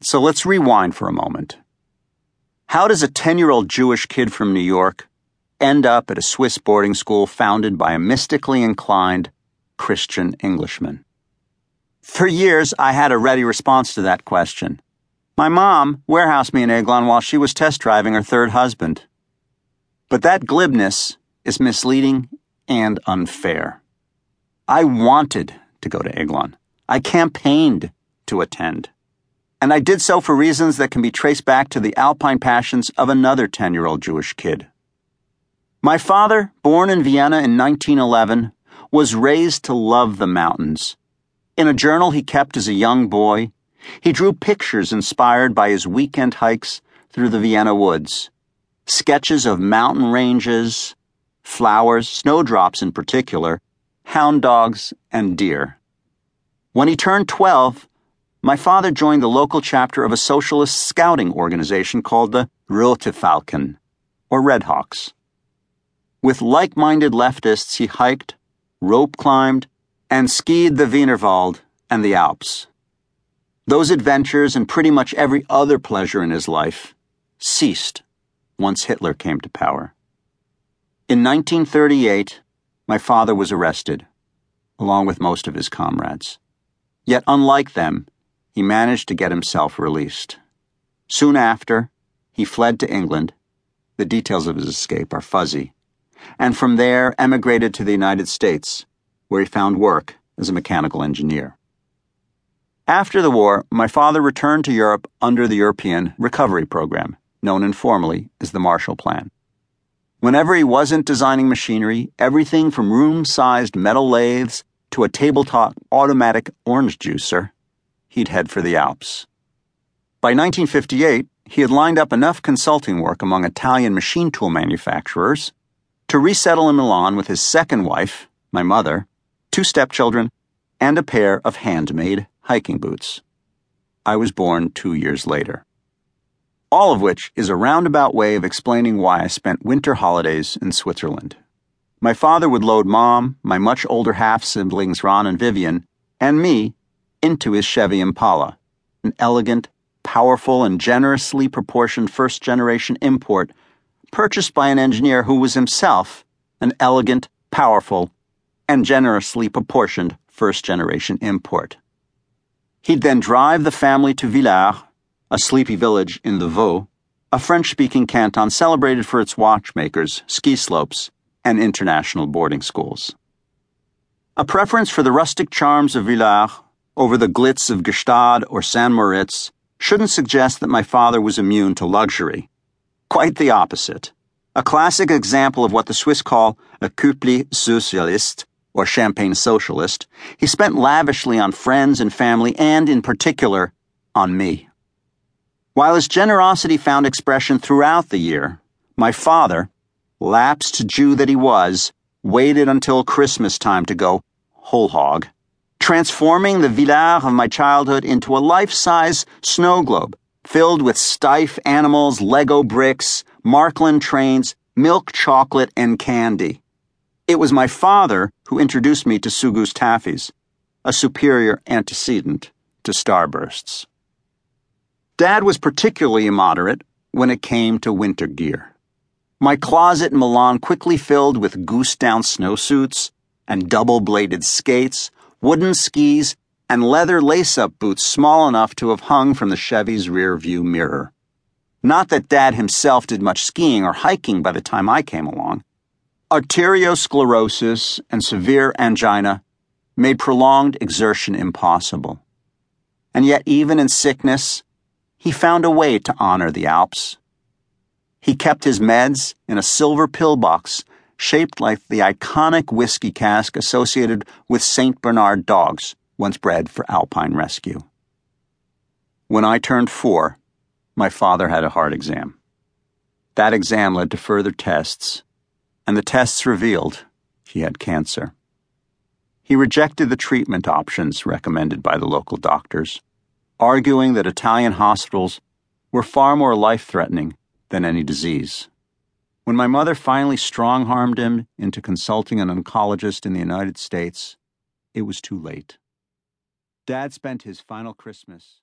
So let's rewind for a moment. How does a 10 year old Jewish kid from New York end up at a Swiss boarding school founded by a mystically inclined Christian Englishman? For years, I had a ready response to that question. My mom warehoused me in Aiglon while she was test driving her third husband. But that glibness is misleading and unfair. I wanted to go to Aiglon. I campaigned to attend. And I did so for reasons that can be traced back to the alpine passions of another 10 year old Jewish kid. My father, born in Vienna in 1911, was raised to love the mountains. In a journal he kept as a young boy, he drew pictures inspired by his weekend hikes through the Vienna woods. Sketches of mountain ranges, flowers, snowdrops in particular, hound dogs, and deer. When he turned 12, my father joined the local chapter of a socialist scouting organization called the Rote Falken, or Red Hawks. With like minded leftists, he hiked, rope climbed, and skied the Wienerwald and the Alps. Those adventures and pretty much every other pleasure in his life ceased once Hitler came to power. In 1938, my father was arrested, along with most of his comrades. Yet, unlike them, he managed to get himself released. Soon after, he fled to England. The details of his escape are fuzzy. And from there, emigrated to the United States, where he found work as a mechanical engineer. After the war, my father returned to Europe under the European Recovery Program, known informally as the Marshall Plan. Whenever he wasn't designing machinery, everything from room sized metal lathes to a tabletop automatic orange juicer, he'd head for the Alps. By 1958, he had lined up enough consulting work among Italian machine tool manufacturers to resettle in Milan with his second wife, my mother, two stepchildren, and a pair of handmade hiking boots. I was born two years later all of which is a roundabout way of explaining why I spent winter holidays in Switzerland. My father would load mom, my much older half siblings Ron and Vivian, and me into his Chevy Impala, an elegant, powerful, and generously proportioned first generation import purchased by an engineer who was himself an elegant, powerful, and generously proportioned first generation import. He'd then drive the family to Villars a sleepy village in the Vaud, a French speaking canton celebrated for its watchmakers, ski slopes, and international boarding schools. A preference for the rustic charms of Villars over the glitz of Gstaad or San Moritz shouldn't suggest that my father was immune to luxury. Quite the opposite. A classic example of what the Swiss call a couple socialiste, or champagne socialist, he spent lavishly on friends and family, and in particular, on me. While his generosity found expression throughout the year, my father, lapsed Jew that he was, waited until Christmas time to go whole hog, transforming the Villars of my childhood into a life size snow globe filled with stiff animals, Lego bricks, Märklin trains, milk chocolate, and candy. It was my father who introduced me to Sugus Taffies, a superior antecedent to starbursts. Dad was particularly immoderate when it came to winter gear. My closet in Milan quickly filled with goose down snowsuits and double bladed skates, wooden skis, and leather lace up boots small enough to have hung from the Chevy's rear view mirror. Not that Dad himself did much skiing or hiking by the time I came along. Arteriosclerosis and severe angina made prolonged exertion impossible. And yet, even in sickness, he found a way to honor the Alps. He kept his meds in a silver pillbox shaped like the iconic whiskey cask associated with St. Bernard dogs, once bred for alpine rescue. When I turned four, my father had a heart exam. That exam led to further tests, and the tests revealed he had cancer. He rejected the treatment options recommended by the local doctors arguing that Italian hospitals were far more life threatening than any disease. When my mother finally strong armed him into consulting an oncologist in the United States, it was too late. Dad spent his final Christmas